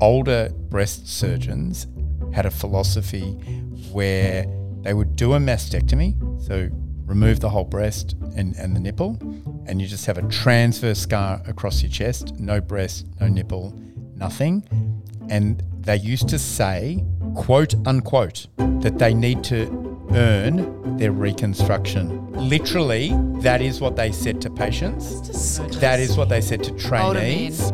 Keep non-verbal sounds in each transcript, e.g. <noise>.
older breast surgeons had a philosophy where they would do a mastectomy, so remove the whole breast and, and the nipple, and you just have a transverse scar across your chest, no breast, no nipple, nothing. And they used to say, quote unquote, that they need to earn their reconstruction. Literally, that is what they said to patients. That is what they said to trainees.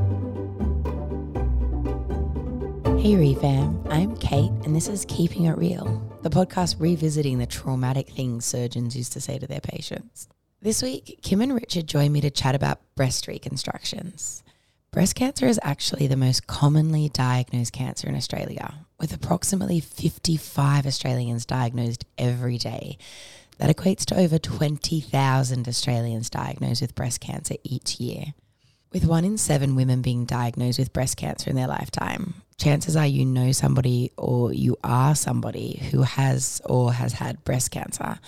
Hey Refam, I'm Kate, and this is Keeping It Real, the podcast revisiting the traumatic things surgeons used to say to their patients. This week, Kim and Richard join me to chat about breast reconstructions. Breast cancer is actually the most commonly diagnosed cancer in Australia, with approximately 55 Australians diagnosed every day. That equates to over 20,000 Australians diagnosed with breast cancer each year. With one in seven women being diagnosed with breast cancer in their lifetime, chances are you know somebody or you are somebody who has or has had breast cancer.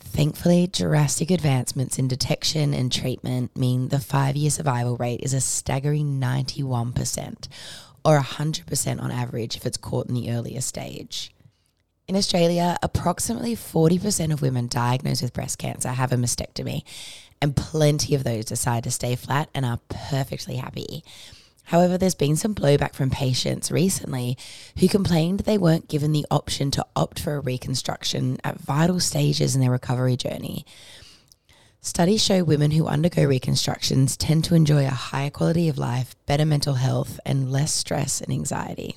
Thankfully, drastic advancements in detection and treatment mean the five year survival rate is a staggering 91%, or 100% on average if it's caught in the earlier stage. In Australia, approximately 40% of women diagnosed with breast cancer have a mastectomy, and plenty of those decide to stay flat and are perfectly happy. However, there's been some blowback from patients recently who complained they weren't given the option to opt for a reconstruction at vital stages in their recovery journey. Studies show women who undergo reconstructions tend to enjoy a higher quality of life, better mental health, and less stress and anxiety.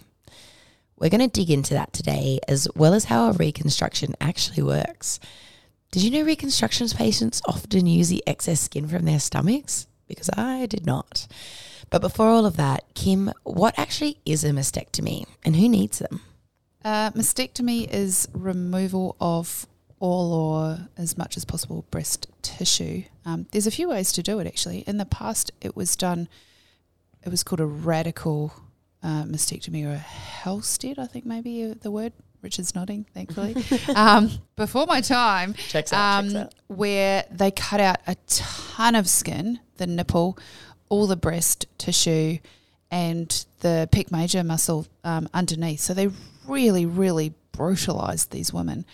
We're going to dig into that today, as well as how a reconstruction actually works. Did you know reconstructions patients often use the excess skin from their stomachs? Because I did not. But before all of that, Kim, what actually is a mastectomy and who needs them? Uh, mastectomy is removal of all or as much as possible breast tissue. Um, there's a few ways to do it actually. In the past, it was done, it was called a radical uh, mastectomy or a Halsted, I think maybe the word. Richard's nodding, thankfully. <laughs> um, before my time, Checks out, checks um, out. where they cut out a ton of skin, the nipple, all the breast tissue, and the pec major muscle um, underneath. So they really, really brutalized these women.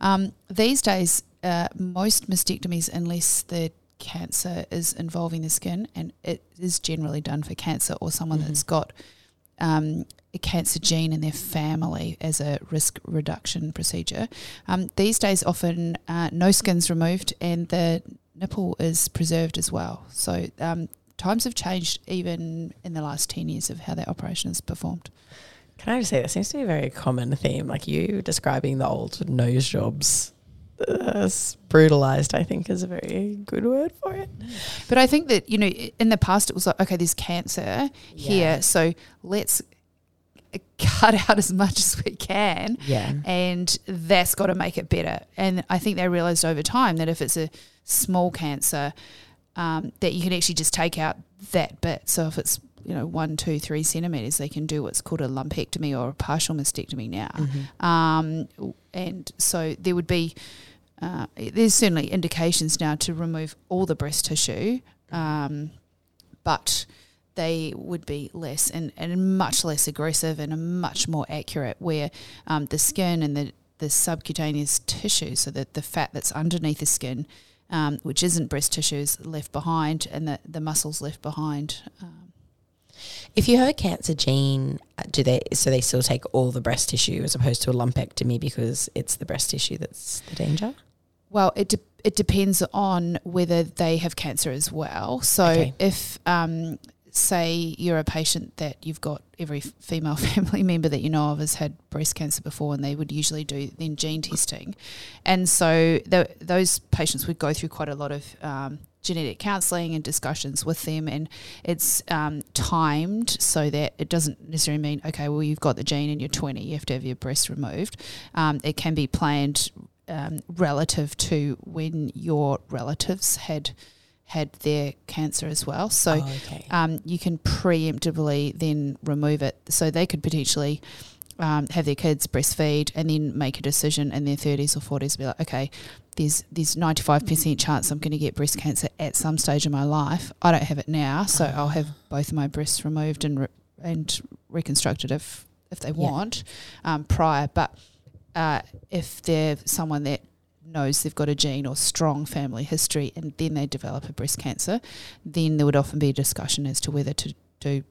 Um, these days, uh, most mastectomies, unless the cancer is involving the skin, and it is generally done for cancer or someone that's got um, a cancer gene in their family as a risk reduction procedure. Um, these days, often uh, no skin's removed and the nipple is preserved as well. So um, times have changed even in the last 10 years of how that operation is performed. Can I just say, that seems to be a very common theme. Like you describing the old nose jobs. Uh, brutalized, I think, is a very good word for it. But I think that, you know, in the past it was like, okay, there's cancer here, so let's <laughs> cut out as much as we can. Yeah. and that's got to make it better. And I think they realised over time that if it's a small cancer, um, that you can actually just take out that bit. So if it's you know one, two, three centimeters, they can do what's called a lumpectomy or a partial mastectomy now. Um, and so there would be uh, there's certainly indications now to remove all the breast tissue, um, but they would be less and, and much less aggressive and much more accurate where um, the skin and the, the subcutaneous tissue, so that the fat that's underneath the skin, um, which isn't breast tissue, is left behind and the, the muscles left behind. Um, If you have a cancer gene, uh, do they so they still take all the breast tissue as opposed to a lumpectomy because it's the breast tissue that's the danger? Well, it de- it depends on whether they have cancer as well. So Okay. if um, say you're a patient that you've got every female <laughs> family member that you know of has had breast cancer before, and they would usually do then gene testing, and so tho- those patients would go through quite a lot of um, genetic counselling and discussions with them, and it's um, timed so that it doesn't necessarily mean okay, well you've got the gene and you're 20, you have to have your breast removed. Um, it can be planned um, relative to when your relatives had had their cancer as well. So Oh, okay. um, you can preemptively then remove it. So they could potentially um, have their kids breastfeed and then make a decision in their 30s or 40s, be like, okay, there's there's 95% chance I'm going to get breast cancer at some stage of my life. I don't have it now, so I'll have both of my breasts removed and re- and reconstruct it if if they Yeah. want um, prior. But uh, if they're someone that knows they've got a gene or strong family history, and then they develop a breast cancer, then there would often be a discussion as to whether to do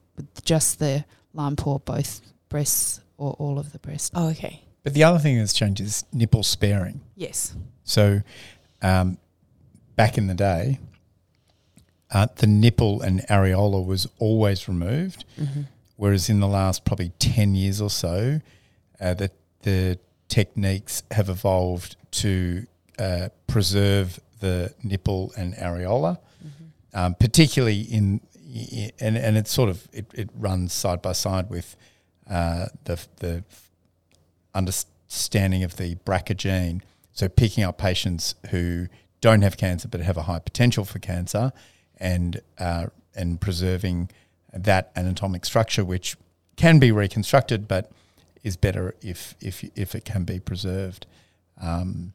just the lump or both breasts or all of the breast. Oh, okay. But the other thing that's changed is nipple sparing. Yes. So, um, back in the day, uh, the nipple and areola was always removed, Mm-hmm. whereas in the last probably ten years or so, uh, the the techniques have evolved to uh, preserve the nipple and areola, um, particularly in i- and and it's sort of it, it runs side by side with uh, the the understanding of the BRCA gene. So picking up patients who don't have cancer but have a high potential for cancer, and uh, and preserving that anatomic structure, which can be reconstructed, but is better if if if it can be preserved. Um,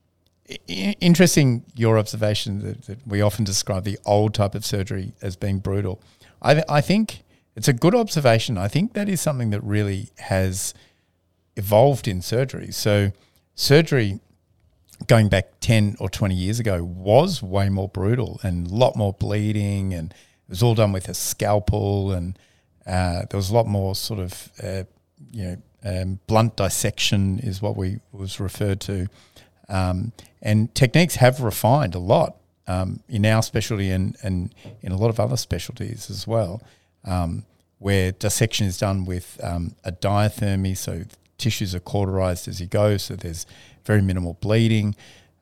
i- interesting your observation that, that we often describe the old type of surgery as being brutal. I, th- I think it's a good observation. I think that is something that really has evolved in surgery. So, surgery going back 10 or 20 years ago was way more brutal and a lot more bleeding, and it was all done with a scalpel, and uh, there was a lot more sort of, uh, you know, um, blunt dissection is what we was referred to. Um, and techniques have refined a lot um, in our specialty and, and in a lot of other specialties as well, um, where dissection is done with um, a diathermy, so tissues are cauterized as you go, so there's very minimal bleeding,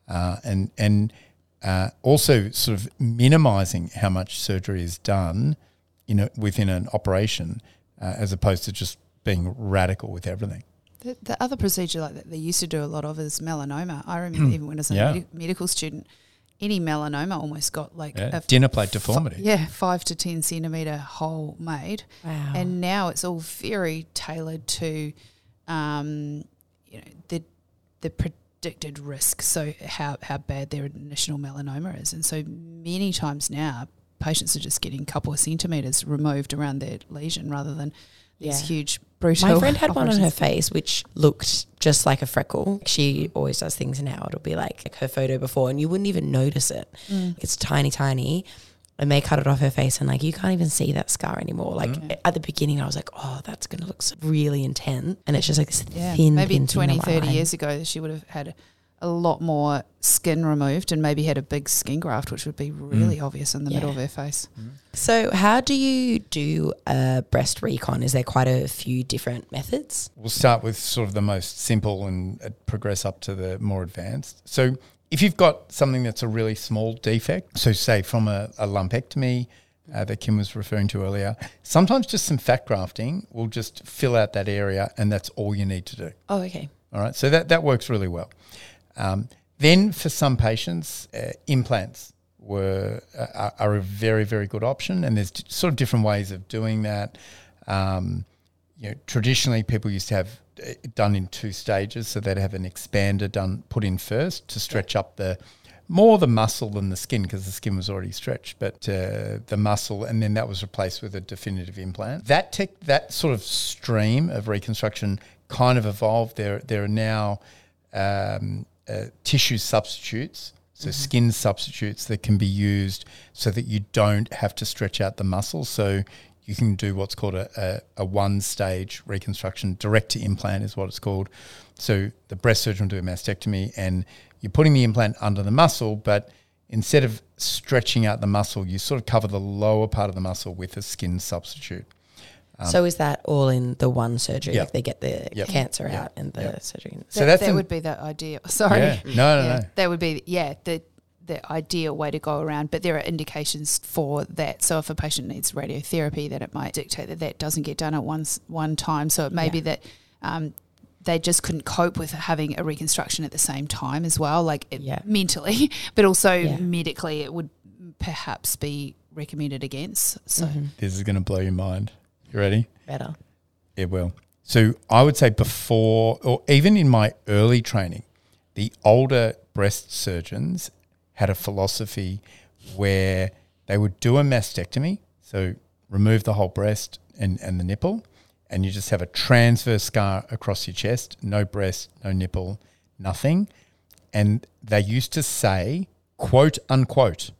uh, and and uh, also sort of minimizing how much surgery is done in a, within an operation, uh, as opposed to just being radical with everything. The, the other procedure like that they used to do a lot of is melanoma. I remember even when I was a Yeah. medi- medical student, any melanoma almost got like Yeah, a dinner plate fi- deformity. yeah, five to ten centimeter hole made, Wow. and now it's all very tailored to, um, you know, the the predicted risk. So how how bad their initial melanoma is, and so many times now patients are just getting a couple of centimeters removed around their lesion rather than these Yeah. huge brutal. My friend had one on her face which looked just like a freckle. She always does things now. It'll be like, like her photo before, and you wouldn't even notice it. Mm. It's tiny, tiny. And they cut it off her face, and like you can't even see that scar anymore. Like Mm. at the beginning, I was like, "Oh, that's gonna look so really intense," and it's just like this Yeah, thin, maybe thin, thin 20, 30 line. years ago, she would have had a lot more skin removed and maybe had a big skin graft, which would be really obvious in the middle of her face. So, how do you do a breast recon? Is there quite a few different methods? We'll start with sort of the most simple and uh, progress up to the more advanced. So, if you've got something that's a really small defect, so say from a, a lumpectomy uh, that Kim was referring to earlier, sometimes just some fat grafting will just fill out that area, and that's all you need to do. Oh, okay. All right, so that, that works really well. Um, then for some patients, uh, implants were uh, are- are a very very good option, and there's d- sort of different ways of doing that. Um, you know, traditionally people used to have it done in two stages, so they'd have an expander done put in first to stretch up the more the muscle than the skin because the skin was already stretched, but uh, the muscle, and then that was replaced with a definitive implant. That tech, that sort of stream of reconstruction kind of evolved. There, there are now um, uh, tissue substitutes, so skin substitutes that can be used so that you don't have to stretch out the muscle. So you can do what's called a, a, a one stage reconstruction, direct to implant is what it's called. So the breast surgeon will do a mastectomy and you're putting the implant under the muscle, but instead of stretching out the muscle, you sort of cover the lower part of the muscle with a skin substitute. So, is that all in the one surgery? Yep. Like they get the Yep. cancer Yep. out and the Yep. surgery. So that, that's that would be the ideal. <laughs> Sorry. Yeah. No, no, Yeah, no. That would be, yeah, the the ideal way to go around. But there are indications for that. So if a patient needs radiotherapy, then it might dictate that that doesn't get done at once one time. So it may be that um, they just couldn't cope with having a reconstruction at the same time as well, like it, Yeah. mentally, <laughs> but also Yeah. medically, it would perhaps be recommended against. So Mhm. This is going to blow your mind. You ready? Better. It will. So I would say before, or even in my early training, the older breast surgeons had a philosophy where they would do a mastectomy, so remove the whole breast and, and the nipple, and you just have a transverse scar across your chest, no breast, no nipple, nothing. And they used to say, quote unquote,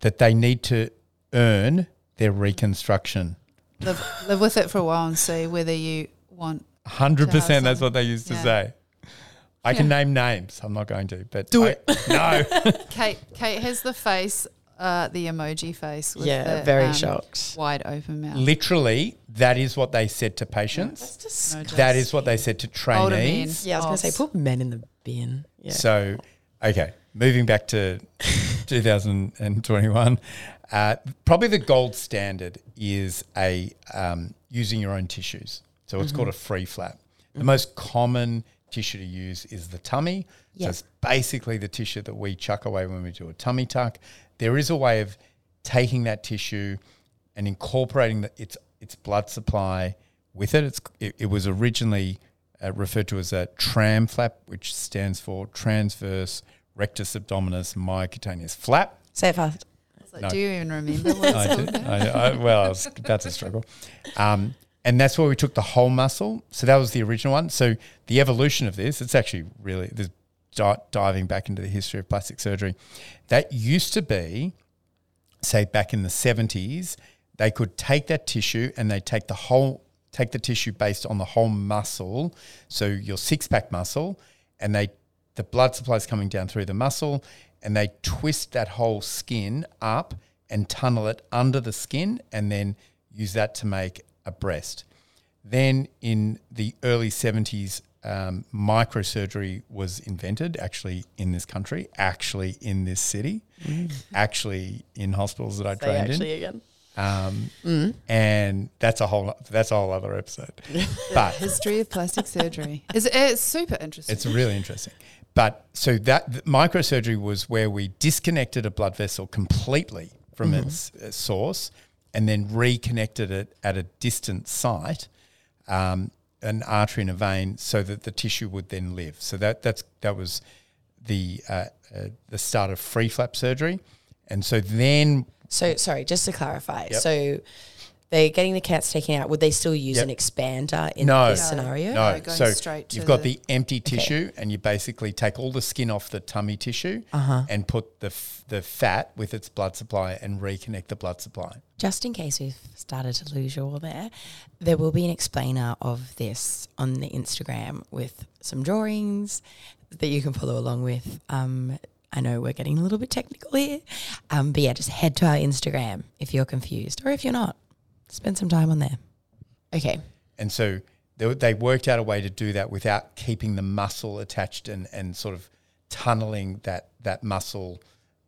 that they need to earn their reconstruction. Live, live with it for a while and see whether you want. Hundred percent. That's some- what they used to yeah. say. I can Yeah. name names. I'm not going to, but Do I- <laughs> No, <laughs> Kate, Kate has the face, uh, the emoji face. With yeah, the, very um, shocked. Wide open mouth. literally, that is what they said to patients. That's just No That jokes. is what they said to trainees. yeah. I was gonna say put men in the bin. Yeah. So, okay, moving back to <laughs> 2021, uh, probably the gold standard is a um, using your own tissues. So it's called a free flap. The most common tissue to use is the tummy. Yeah. So it's basically the tissue that we chuck away when we do a tummy tuck. There is a way of taking that tissue and incorporating the, its its blood supply with it. It's, it, it was originally uh, referred to as a tram flap, which stands for transverse rectus abdominis myocutaneous flap. Say it fast. No. Do you even remember what <laughs> I did. I, I, well, I was about to struggle. Um, and that's where we took the whole muscle. So that was the original one. So the evolution of this, it's actually really this di- diving back into the history of plastic surgery. That used to be, say, back in the seventies, they could take that tissue and they take the whole take the tissue based on the whole muscle. So your six pack muscle, and they the blood supply is coming down through the muscle, and they twist that whole skin up and tunnel it under the skin, and then use that to make a breast. Then in the early 70s, um, microsurgery was invented actually in this country, actually in this city, actually in hospitals that I Say trained in. actually again. Um, And that's a whole that's a whole other episode. <laughs> but History of plastic surgery. is it's super interesting. it's really interesting. But so that th- microsurgery was where we disconnected a blood vessel completely from its uh, source and then reconnected it at a distant site, um, an artery and a vein, so that the tissue would then live. So that that's that was the uh, uh, the start of free flap surgery, and so then So sorry, just to clarify. Yep. So they're getting the cats taken out. Would they still use Yep. an expander in No. this No. scenario? No, No, going so straight to you've got the- the, empty tissue, and you basically take all the skin off the tummy tissue Uh-huh. and put the f- the fat with its blood supply and reconnect the blood supply. Just in case we've started to lose you all there, there will be an explainer of this on the Instagram with some drawings that you can follow along with. Um, I know we're getting a little bit technical here, um, but yeah, just head to our Instagram if you're confused or if you're not. Spend some time on there. Okay. And so they, they worked out a way to do that without keeping the muscle attached and, and sort of tunneling that that muscle.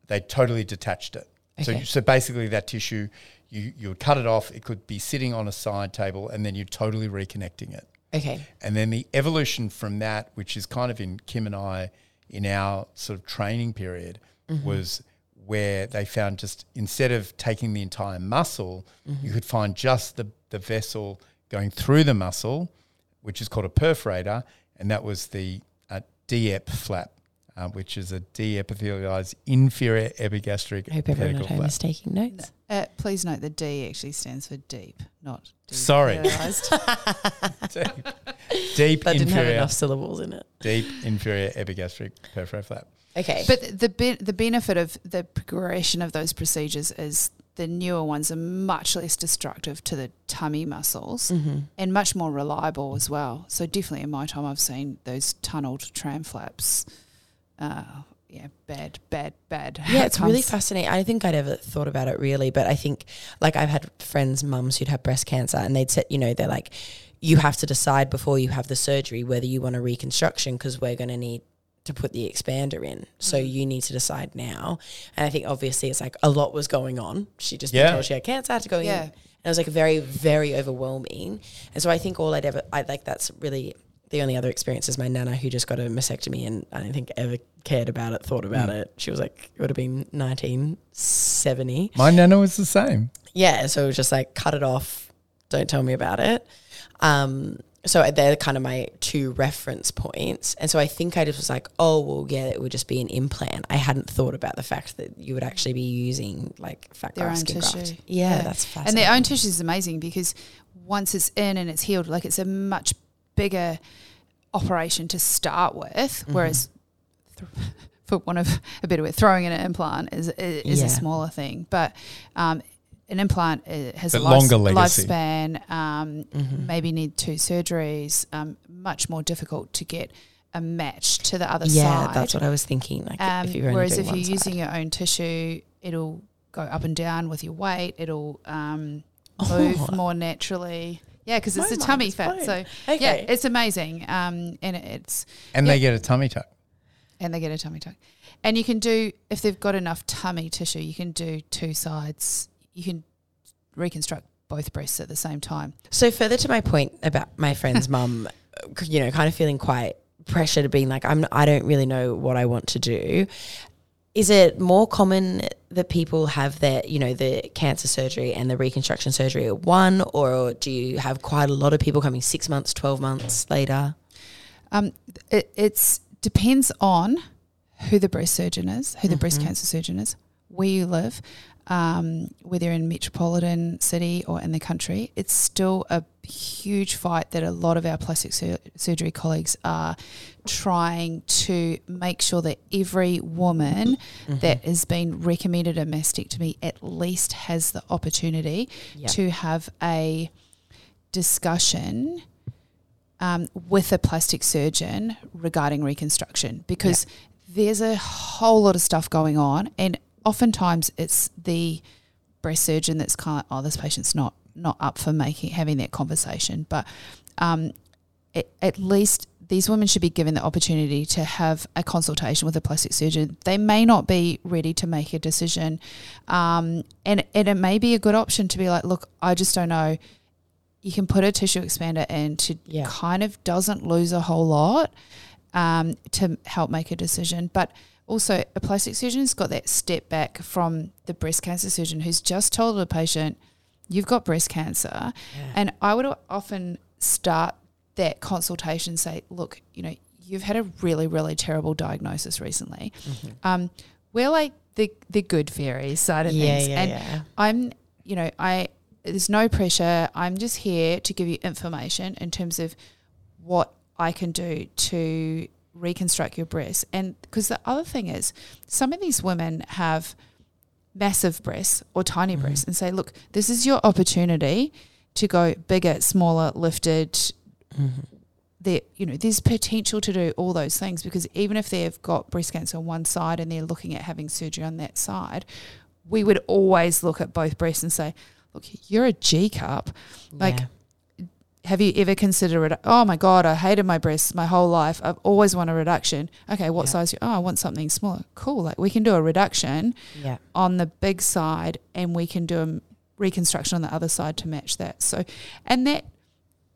They totally detached it. Okay. So so basically that tissue, you you would cut it off. It could be sitting on a side table, and then you're totally reconnecting it. Okay. And then the evolution from that, which is kind of in Kim and I in our sort of training period, mm-hmm. was where they found just instead of taking the entire muscle, you could find just the, the vessel going through the muscle, which is called a perforator, and that was the uh, DIEP flap, uh, which is a de-epithelialized inferior epigastric I hope everyone at home flap. is taking notes. Uh, please note the D actually stands for deep, not Sorry. depolarized. <laughs> <laughs> Deep That didn't have inferior, enough syllables in it. deep inferior epigastric perforator flap. Okay. but the be- the benefit of the progression of those procedures is the newer ones are much less destructive to the tummy muscles mm-hmm. and much more reliable as well. So definitely in my time, I've seen those tunneled tram flaps. Uh, yeah, bad, bad, bad. Yeah, it's really fascinating. I don't think I'd ever thought about it really, but I think like I've had friends, mums who'd have breast cancer and they'd said, you know, they're like, you have to decide before you have the surgery whether you want a reconstruction because we're going to need to put the expander in. So Mm. you need to decide now. And I think obviously it's like a lot was going on. She just Yeah. been told she had cancer, had to go Yeah. in. And it was like very, very overwhelming. And so I think all I'd ever, I like that's really the only other experience is my nana who just got a mastectomy and I don't think ever cared about it, thought about Mm. it. She was like, it would have been 1970. My nana was the same. Yeah. So it was just like, cut it off. Don't tell me about it. Um, so they're kind of my two reference points. And so I think I just was like, oh, well, yeah, it would just be an implant. I hadn't thought about the fact that you would actually be using like fat Their graft, own skin tissue. graft. Yeah, Yeah. that's And their own tissue is amazing because once it's in and it's healed, like it's a much bigger operation to start with, Mm-hmm. whereas th- <laughs> for one of a better word, throwing in an implant is is Yeah. a smaller thing, but um, an implant uh, has But a life, longer legacy. lifespan. Um, Mm-hmm. Maybe need two surgeries. Um, much more difficult to get a match to the other Yeah, side. Yeah, that's what I was thinking. Like Um, if whereas if you're one using your own tissue, it'll go up and down with your weight. It'll um, <laughs> Oh. move more naturally. Yeah, because it's My the tummy fat. blown. So yeah, it's amazing. Um, and it's And Yeah. they get a tummy tuck. and they get a tummy tuck. And you can do if they've got enough tummy tissue, you can do two sides. You can reconstruct both breasts at the same time. So further to my point about my friend's mum, <laughs> you know, kind of feeling quite pressured, being like, I'm, I don't really know what I want to do. Is it more common that people have their, you know, the cancer surgery and the reconstruction surgery at one, or do you have quite a lot of people coming six months, twelve months later? Um, it it's depends on who the breast surgeon is, who the breast cancer surgeon is, where you live, um, whether in metropolitan city or in the country. It's still a huge fight that a lot of our plastic sur- surgery colleagues are trying to make sure that every woman that has been recommended a mastectomy at least has the opportunity Yeah. to have a discussion um, with a plastic surgeon regarding reconstruction because there's a whole lot of stuff going on, and oftentimes it's the breast surgeon that's kind of oh this patient's not not up for making having that conversation, but um, at, at least these women should be given the opportunity to have a consultation with a plastic surgeon. They may not be ready to make a decision, um, and and it may be a good option to be like, look, I just don't know. You can put a tissue expander in to Yeah. kind of doesn't lose a whole lot um, to help make a decision, but also a plastic surgeon's got that step back from the breast cancer surgeon who's just told the patient, "You've got breast cancer," and I would often start that consultation say, look, you know, you've had a really, really terrible diagnosis recently. Mm-hmm. Um, we're like the the good fairies side of Yeah, things. yeah, and yeah. I'm, you know, I there's no pressure. I'm just here to give you information in terms of what I can do to reconstruct your breasts. And because the other thing is, some of these women have massive breasts or tiny Mm-hmm. breasts and say, look, this is your opportunity to go bigger, smaller, lifted. Mm-hmm. There, you know, there's potential to do all those things because even if they've got breast cancer on one side and they're looking at having surgery on that side, we would always look at both breasts and say, look, you're a G cup. Like, Yeah. Have you ever considered it? Oh my God, I hated my breasts my whole life. I've always wanted a reduction. Okay, what Yeah. size? You, oh, I want something smaller. Cool. Like we can do a reduction yeah. on the big side and we can do a reconstruction on the other side to match that. So, and that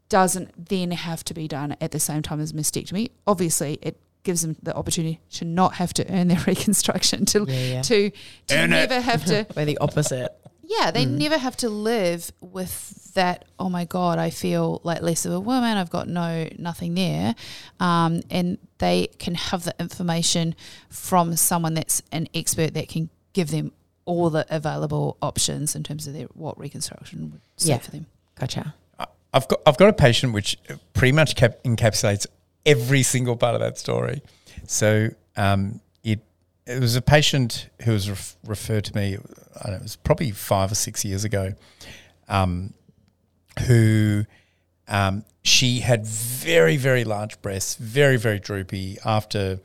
doesn't then have to be done at the same time as mastectomy. Obviously, it gives them the opportunity to not have to earn their <laughs> reconstruction to Yeah, yeah. to to Earn it. never have to <laughs> We're the opposite. Yeah, they never have to live with that. Oh my god, I feel like less of a woman. I've got no nothing there, um, and they can have the information from someone that's an expert that can give them all the available options in terms of their what reconstruction would suit Yeah. for them. Gotcha. I've got I've got a patient which pretty much cap- encapsulates every single part of that story. So um, it was a patient who was ref- referred to me. I don't know, it was probably five or six years ago. Um, who um, she had very very large breasts, very very droopy after.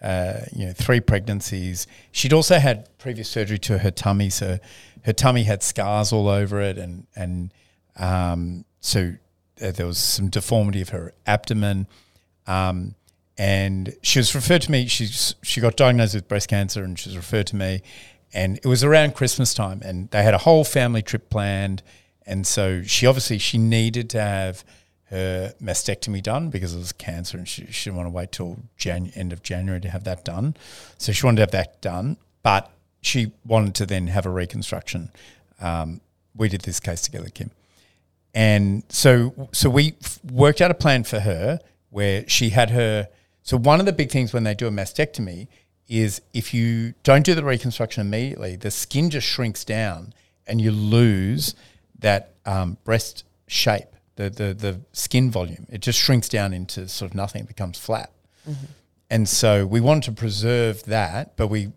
Uh, you know, three pregnancies. She'd also had previous surgery to her tummy, so her tummy had scars all over it, and and um, so uh, there was some deformity of her abdomen. Um, and she was referred to me. She's she got diagnosed with breast cancer, and she was referred to me. And it was around Christmas time, and they had a whole family trip planned. And so she obviously she needed to have her mastectomy done because it was cancer, and she, she didn't want to wait till Jan- end of January to have that done. So she wanted to have that done, but she wanted to then have a reconstruction. Um, we did this case together, Kim and so so we f- worked out a plan for her where she had her so one of the big things when they do a mastectomy is if you don't do the reconstruction immediately the skin just shrinks down and you lose that um, breast shape, the, the the skin volume. It just shrinks down into sort of nothing. It becomes flat. And so we wanted to preserve that, but we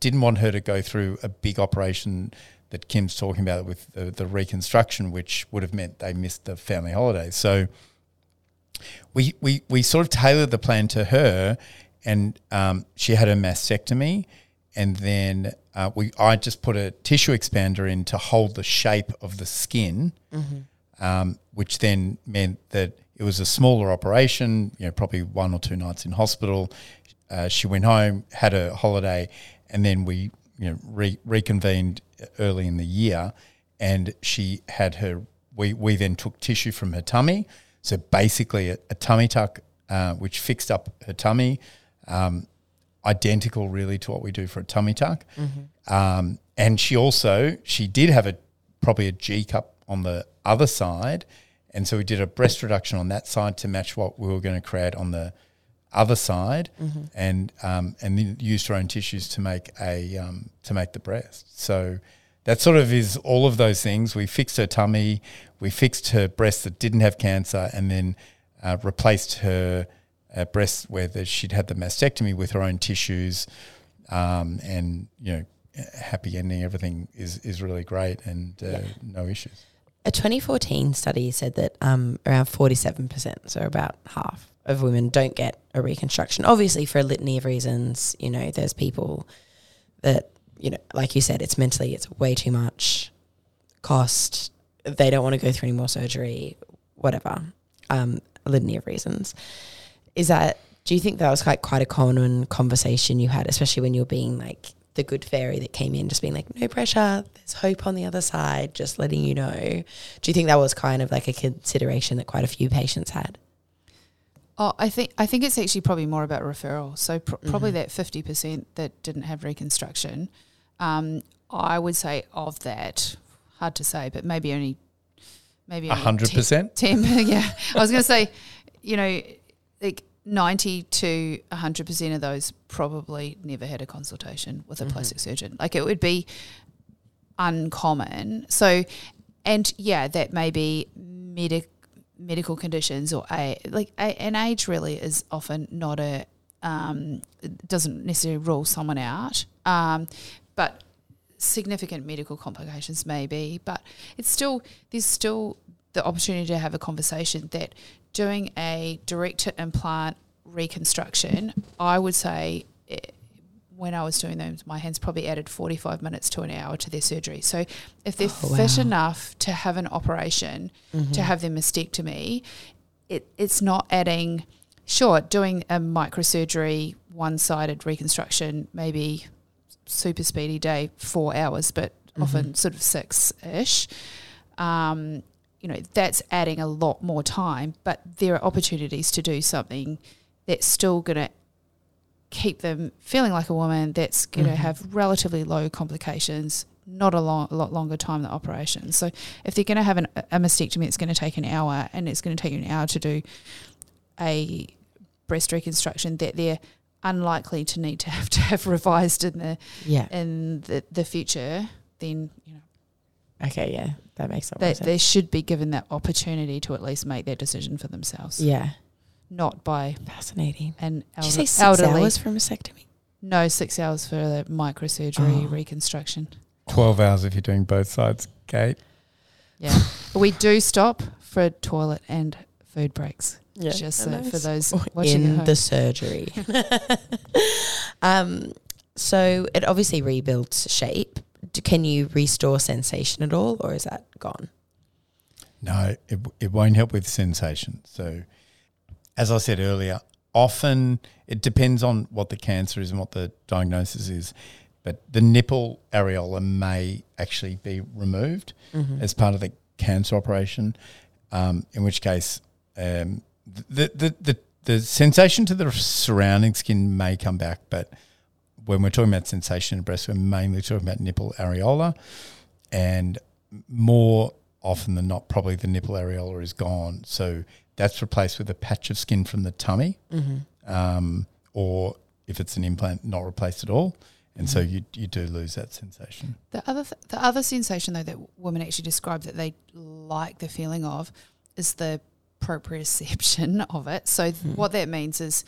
didn't want her to go through a big operation that Kim's talking about with the, the reconstruction, which would have meant they missed the family holidays. So we, we, we sort of tailored the plan to her, and um, she had a mastectomy, and then uh, we I just put a tissue expander in to hold the shape of the skin, um, which then meant that it was a smaller operation. You know, probably one or two nights in hospital. Uh, she went home, had a holiday, and then we you know re- reconvened early in the year, and she had her. We we then took tissue from her tummy, so basically a, a tummy tuck, uh, which fixed up her tummy. Um, identical really to what we do for a tummy tuck. Um, and she also she did have a probably a G cup on the other side, and so we did a breast reduction on that side to match what we were going to create on the other side, and um, and then used her own tissues to make a um, to make the breast. So that sort of is all of those things. We fixed her tummy, we fixed her breast that didn't have cancer, and then uh, replaced her uh, breast where the, she'd had the mastectomy with her own tissues, um, and you know, happy ending. Everything is is really great and uh, no issues. A 2014 study said that um, around 47%, so about half of women don't get a reconstruction. Obviously, for a litany of reasons, you know, there's people that, you know, like you said, it's mentally, it's way too much cost. They don't want to go through any more surgery, whatever. Um, a litany of reasons. Is that, do you think that was quite, quite a common conversation you had, especially when you were being like the good fairy that came in, just being like, no pressure, there's hope on the other side, just letting you know. Do you think that was kind of like a consideration that quite a few patients had? Oh, I think I think it's actually probably more about referral. So pr- probably that fifty percent that didn't have reconstruction. Um, I would say of that, hard to say, but maybe only maybe A hundred 10 percent. Ten, <laughs> yeah. I was going to say, you know, like ninety to hundred percent of those probably never had a consultation with a plastic surgeon. Like it would be uncommon. So, and yeah, that may be medic medical conditions or a like a, an age really is often not a um, doesn't necessarily rule someone out, um, but significant medical complications may be. But it's still there's still the opportunity to have a conversation that doing a direct to implant reconstruction, I would say. eh, when I was doing them, my hands probably added 45 minutes to an hour to their surgery. So if they're Oh, fit wow. enough to have an operation, to have their mastectomy, it, it's not adding, sure, doing a microsurgery, one sided reconstruction, maybe super speedy day, four hours, but often sort of six ish. Um, you know, that's adding a lot more time, but there are opportunities to do something that's still going to keep them feeling like a woman that's going to have relatively low complications not a, long, a lot longer time than operation so if they're going to have an, a mastectomy it's going to take an hour and it's going to take you an hour to do a breast reconstruction that they're unlikely to need to have to have <laughs> revised in the Yeah. in the, the future then you know Okay. Yeah. That makes a lot more they, sense. they should be given that opportunity to at least make that decision for themselves yeah. not by Fascinating. an Did you elder, say six elderly hours for a mastectomy? No, six hours for the microsurgery Oh. reconstruction. Twelve hours if you're doing both sides, Kate. Yeah. <laughs> but we do stop for toilet and food breaks. Yeah. Just so for those watching in the surgery. <laughs> um, so it obviously rebuilds shape. D- Can you restore sensation at all, or is that gone? No, it, it won't help with sensation. So, as I said earlier, often it depends on what the cancer is and what the diagnosis is. But the nipple areola may actually be removed as part of the cancer operation, um, in which case um, the, the, the, the sensation to the surrounding skin may come back. But when we're talking about sensation in breast, we're mainly talking about nipple areola. And more often than not, probably the nipple areola is gone. So that's replaced with a patch of skin from the tummy, um, or if it's an implant, not replaced at all. and so you you do lose that sensation. The other th- the other sensation though that women actually describe that they like the feeling of is the proprioception <laughs> of it. So th- hmm. what that means is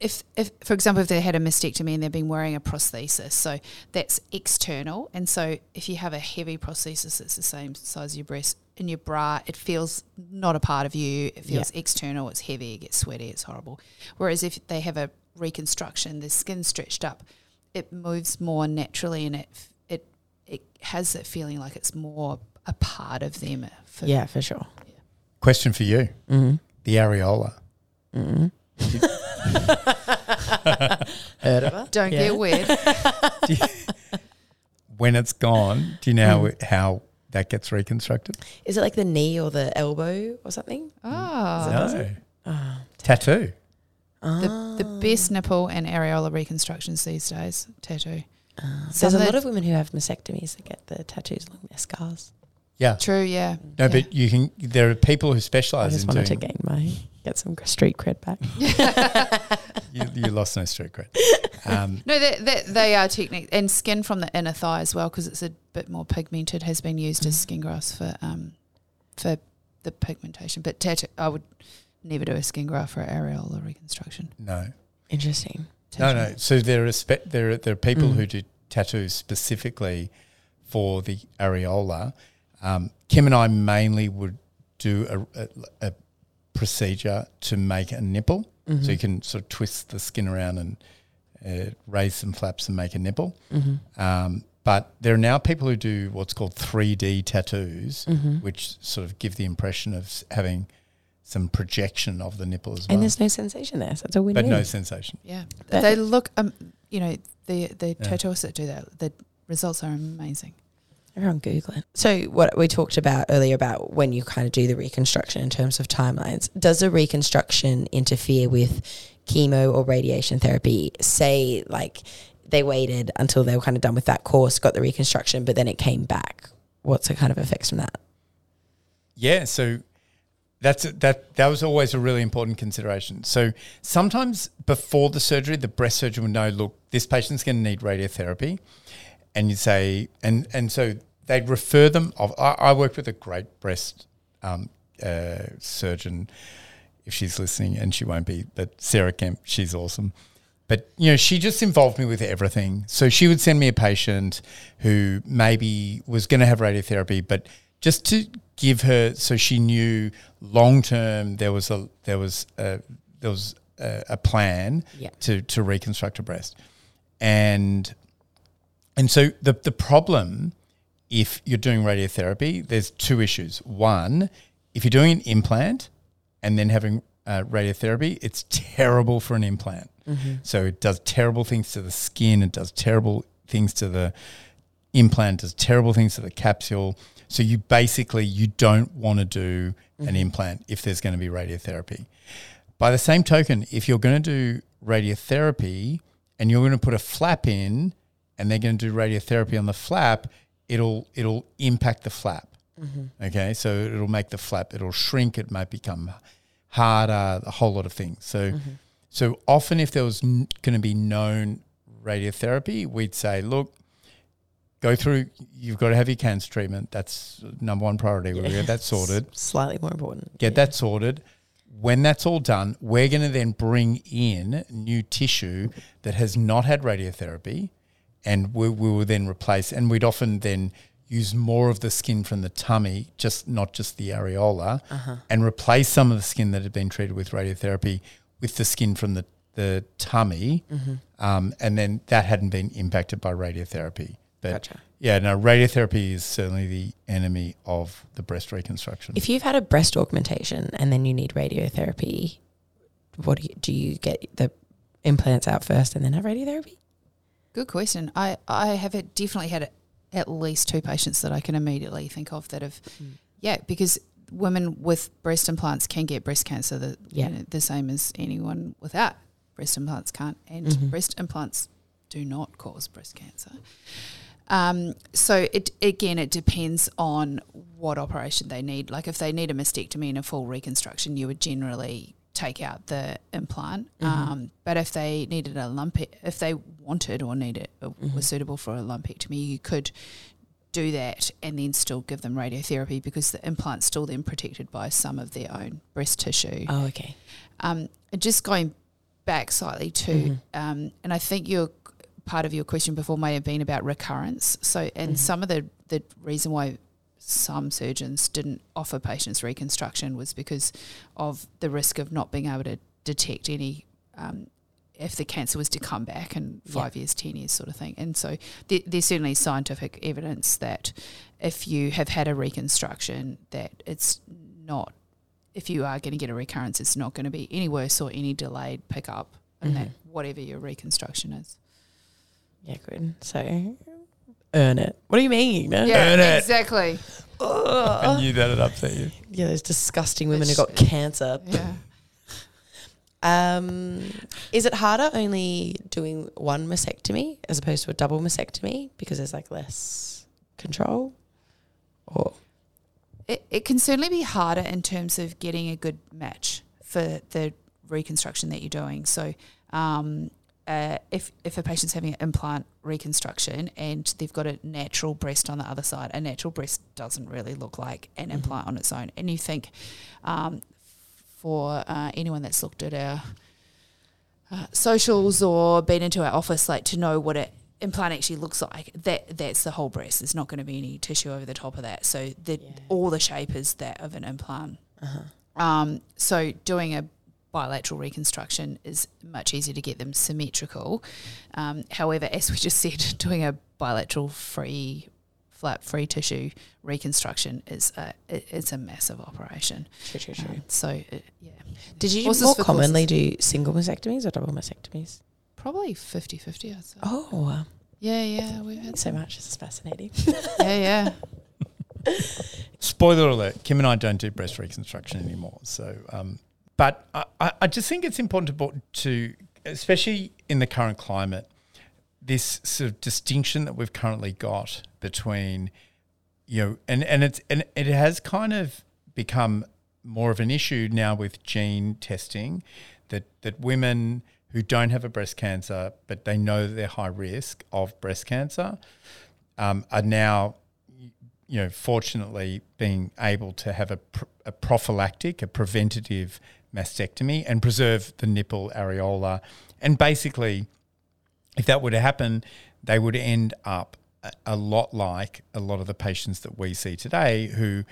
if if for example if they had a mastectomy and they've been wearing a prosthesis, so that's external. And so if you have a heavy prosthesis that's the same size as your breast in your bra, it feels not a part of you. It feels external, it's heavy, it gets sweaty, it's horrible. Whereas if they have a reconstruction, the skin stretched up, it moves more naturally and it it it has that feeling like it's more a part of them. For, Yeah, for sure. Question for you: Mm-hmm. the areola. Mm-hmm. <laughs> Heard of her? Don't Yeah. get weird. <laughs> <laughs> When it's gone, do you know how, Mm. it- how that gets reconstructed? Is it like the knee or the elbow or something? Oh, no. Oh. Tattoo. the, the best nipple and areola reconstructions these days, tattoo. There's a lot of women who have mastectomies that get the tattoos along their scars. Yeah. True, yeah. No, Yeah. but you can. There are people who specialize. I just in wanted doing. to gain my get some street cred back. <laughs> You, you lost no street cred. Um, <laughs> No, they, they, they are technique and skin from the inner thigh as well because it's a bit more pigmented. Has been used as skin graft for um for the pigmentation. But tattoo, I would never do a skin graft for areola reconstruction. no, Interesting. no, no. So there are spe- there are, there are people Mm. who do tattoos specifically for the areola. Um, Kim and I mainly would do a, a, a procedure to make a nipple, Mm-hmm. so you can sort of twist the skin around and uh, raise some flaps and make a nipple. Mm-hmm. Um, but there are now people who do what's called 3D tattoos, Mm-hmm. which sort of give the impression of having some projection of the nipple as well, And there's no sensation there, so it's a win but no sensation. Yeah, That- they look. Um, you know, the the Yeah. tattooists that do that, the results are amazing. Everyone Google it. So what we talked about earlier about when you kind of do the reconstruction in terms of timelines, does a reconstruction interfere with chemo or radiation therapy? Say like they waited until they were kind of done with that course, got the reconstruction, but then it came back. What's the kind of effects from that? Yeah, so that's that. That was always a really important consideration. So sometimes before the surgery, the breast surgeon would know, look, this patient's going to need radiotherapy, and you'd say, and and so they'd refer them. Of I, I worked with a great breast um, uh, surgeon, if she's listening, and she won't be, but Sarah Kemp, she's awesome. But you know, she just involved me with everything. So she would send me a patient who maybe was going to have radiotherapy, but just to give her, so she knew long term there was a there was a, there was a, a plan Yeah. to to reconstruct a breast, and and so the the problem if you're doing radiotherapy, there's two issues. One, if you're doing an implant and then having uh, radiotherapy, it's terrible for an implant. So it does terrible things to the skin. It does terrible things to the implant. Does terrible things to the capsule. So you basically you don't want to do an implant if there's going to be radiotherapy. By the same token, if you're going to do radiotherapy and you're going to put a flap in, and they're going to do radiotherapy on the flap, it'll it'll impact the flap. Mm-hmm. Okay, so it'll make the flap, it'll shrink, it might become harder, a whole lot of things. So, mm-hmm. so often if there was n- going to be known radiotherapy, we'd say, look, go through. You've got to have your cancer treatment. That's number one priority. We'll get that sorted. Slightly more important. Get that sorted. When that's all done, we're going to then bring in new tissue that has not had radiotherapy, and we, we will then replace. And we'd often then use more of the skin from the tummy, just not just the areola, and replace some of the skin that had been treated with radiotherapy with the skin from the the tummy, um, and then that hadn't been impacted by radiotherapy. But Gotcha. yeah, no, radiotherapy is certainly the enemy of the breast reconstruction. If you've had a breast augmentation and then you need radiotherapy, what do you, do you get the implants out first and then have radiotherapy? Good question. I, I have had- definitely had at least two patients that I can immediately think of that have, yeah, because women with breast implants can get breast cancer, the, Yeah. you know, the same as anyone without breast implants can't. And Mhm. breast implants do not cause breast cancer. Um, so it again, it depends on what operation they need. Like if they need a mastectomy and a full reconstruction, you would generally take out the implant. Um, but if they needed a lump, if they wanted or needed uh, was suitable for a lumpectomy, you could do that and then still give them radiotherapy because the implant's still then protected by some of their own breast tissue. Oh, okay. Um, and just going back slightly too, um, and I think your part of your question before may have been about recurrence. So, and some of the the reason why some surgeons didn't offer patients reconstruction was because of the risk of not being able to detect any. Um, if the cancer was to come back in five years, 10 years, sort of thing. And so there, there's certainly scientific evidence that if you have had a reconstruction, that it's not if you are going to get a recurrence, it's not going to be any worse or any delayed pickup, and that whatever your reconstruction is. Yeah, good. So earn it. What do you mean? Yeah, Earn it. exactly. I knew that it upset you. Yeah, those disgusting women who got cancer. Yeah. <laughs> Um, is it harder only doing one mastectomy as opposed to a double mastectomy because there's like less control? Or It, it can certainly be harder in terms of getting a good match for the reconstruction that you're doing. So, um, uh, if if a patient's having an implant reconstruction and they've got a natural breast on the other side, a natural breast doesn't really look like an implant on its own. And you think, um, for uh, anyone that's looked at our uh, socials or been into our office, like to know what an implant actually looks like, that that's the whole breast. There's not going to be any tissue over the top of that. So the all the shape is that of an implant. Um, so doing a bilateral reconstruction is much easier to get them symmetrical. Um, however, as we just said, <laughs> doing a bilateral free flap free tissue reconstruction is a it, it's a massive operation. true, true, true. Um, so it, yeah, Did you Horses more for commonly do single mastectomies or double mastectomies? probably 50-50 I'd say. Oh, wow. Yeah, yeah, we've had so much. This is fascinating. <laughs> <laughs> yeah, yeah. Spoiler alert: Kim and I don't do breast reconstruction anymore. So, um, but I, I- just think it's important to, especially in the current climate, this sort of distinction that we've currently got between, you know, and and it's and it has kind of become more of an issue now with gene testing, that that women who don't have a breast cancer but they know they're high risk of breast cancer, um, are now you know, fortunately being able to have a, pr- a prophylactic, a preventative mastectomy and preserve the nipple areola. And basically, if that were to happen, they would end up a, lot like a lot of the patients that we see today who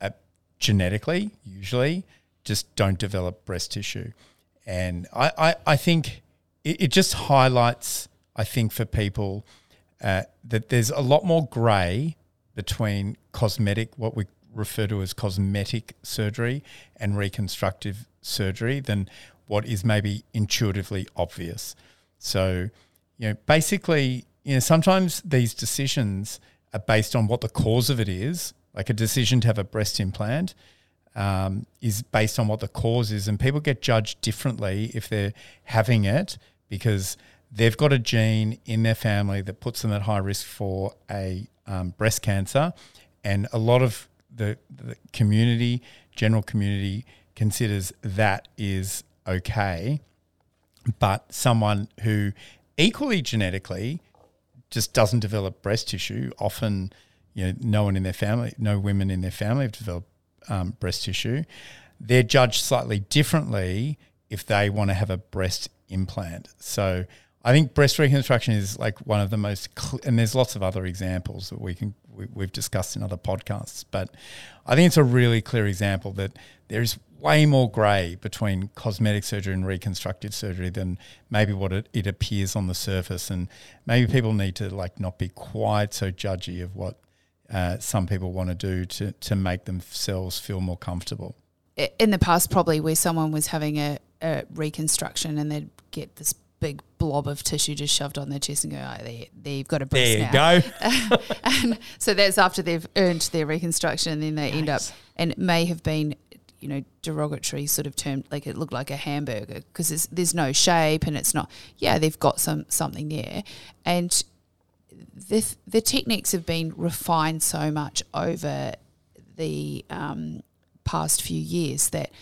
uh, genetically, usually, just don't develop breast tissue. And I, I, I think it, it just highlights, I think, for people uh, that there's a lot more grey between cosmetic, what we refer to as cosmetic surgery, and reconstructive surgery than what is maybe intuitively obvious. So, you know, basically, you know, sometimes these decisions are based on what the cause of it is. Like a decision to have a breast implant um, is based on what the cause is, and people get judged differently if they're having it because they've got a gene in their family that puts them at high risk for a um, breast cancer, and a lot of the, the community, general community, considers that is okay. But someone who equally genetically just doesn't develop breast tissue, often, you know, no one in their family, no women in their family have developed um, breast tissue. They're judged slightly differently if they want to have a breast implant. So I think breast reconstruction is like one of the most, cl- and there's lots of other examples that we can we, we've discussed in other podcasts, but I think it's a really clear example that there is way more grey between cosmetic surgery and reconstructive surgery than maybe what it, it appears on the surface, and maybe people need to like not be quite so judgy of what uh, some people want to do to to make themselves feel more comfortable. in the past probably where someone was having a, a reconstruction and they'd get this big blob of tissue just shoved on their chest and go, oh, there, there you've got a breast There you now. go. <laughs> and so that's after they've earned their reconstruction and then they end up and it may have been you know derogatory sort of term like it looked like a hamburger because there's, there's no shape and it's not yeah they've got some something there and the the techniques have been refined so much over the um, past few years that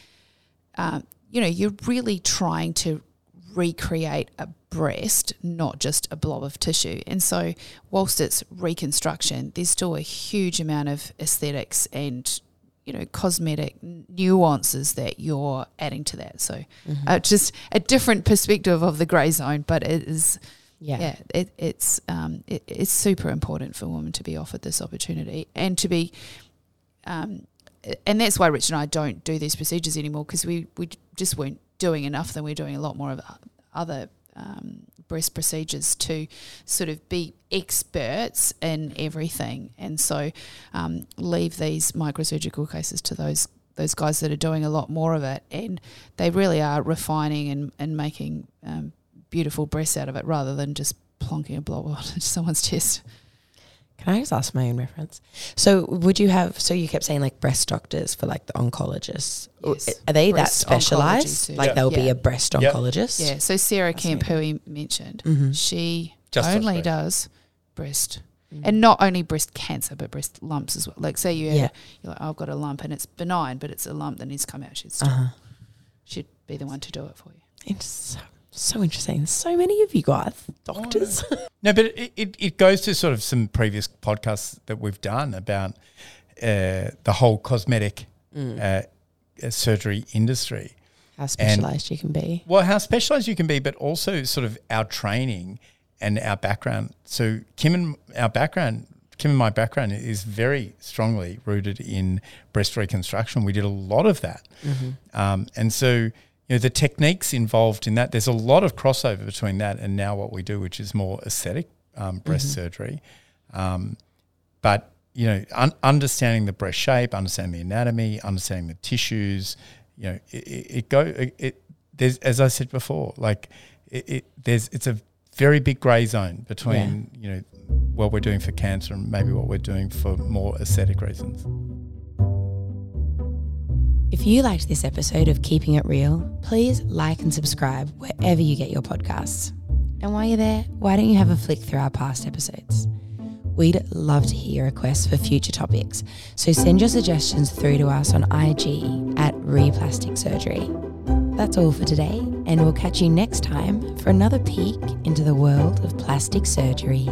um, you know, you're really trying to recreate a breast, not just a blob of tissue. And so, whilst it's reconstruction, there's still a huge amount of aesthetics and you know cosmetic nuances that you're adding to that. So, Mm-hmm. uh, just a different perspective of the grey zone, but it is Yeah. yeah, it, it's um, it, it's super important for women to be offered this opportunity and to be, um, and that's why Rich and I don't do these procedures anymore because we we just weren't doing enough. Then we're doing a lot more of other um, breast procedures to sort of be experts in everything, and so um, leave these microsurgical cases to those those guys that are doing a lot more of it, and they really are refining and and making um, beautiful breasts out of it rather than just plonking a blob <laughs> onto someone's chest. Can I just ask my own reference? So, would you have? So, you kept saying like breast doctors for like the oncologists. Yes. Are they Breast that specialized? Like, too. there'll be a breast Yeah. oncologist. Yeah, so Sarah That's Kemp, neat. who he mentioned, Mhm. she Just only breast. does breast. Mm. And not only breast cancer, but breast lumps as well. Like, say you have, Yeah. you're like, "Oh, I've got a lump and it's benign, but it's a lump that needs to come out. She'd, still, Uh-huh. she'd be the one to do it for you. It's so, interesting. So many of you guys, doctors. No, but it, it, it goes to sort of some previous podcasts that we've done about uh, the whole cosmetic Mm. uh, uh, surgery industry. How specialized you can be. Well, how specialized you can be, but also sort of our training and our background. So, Kim and our background, Kim and my background is very strongly rooted in breast reconstruction. We did a lot of that. Um, and so, you know, the techniques involved in that, there's a lot of crossover between that and now what we do, which is more aesthetic um, breast surgery. Um, but, you know, un- understanding the breast shape, understanding the anatomy, understanding the tissues, you know, it, it, it go, it, it, there's, as I said before, like it, it there's, it's a very big gray zone between, you know, what we're doing for cancer and maybe what we're doing for more aesthetic reasons. If you liked this episode of Keeping It Real, please like and subscribe wherever you get your podcasts. And while you're there, why don't you have a flick through our past episodes? We'd love to hear your requests for future topics, so send your suggestions through to us on IG at Replastic Surgery. That's all for today, and we'll catch you next time for another peek into the world of plastic surgery.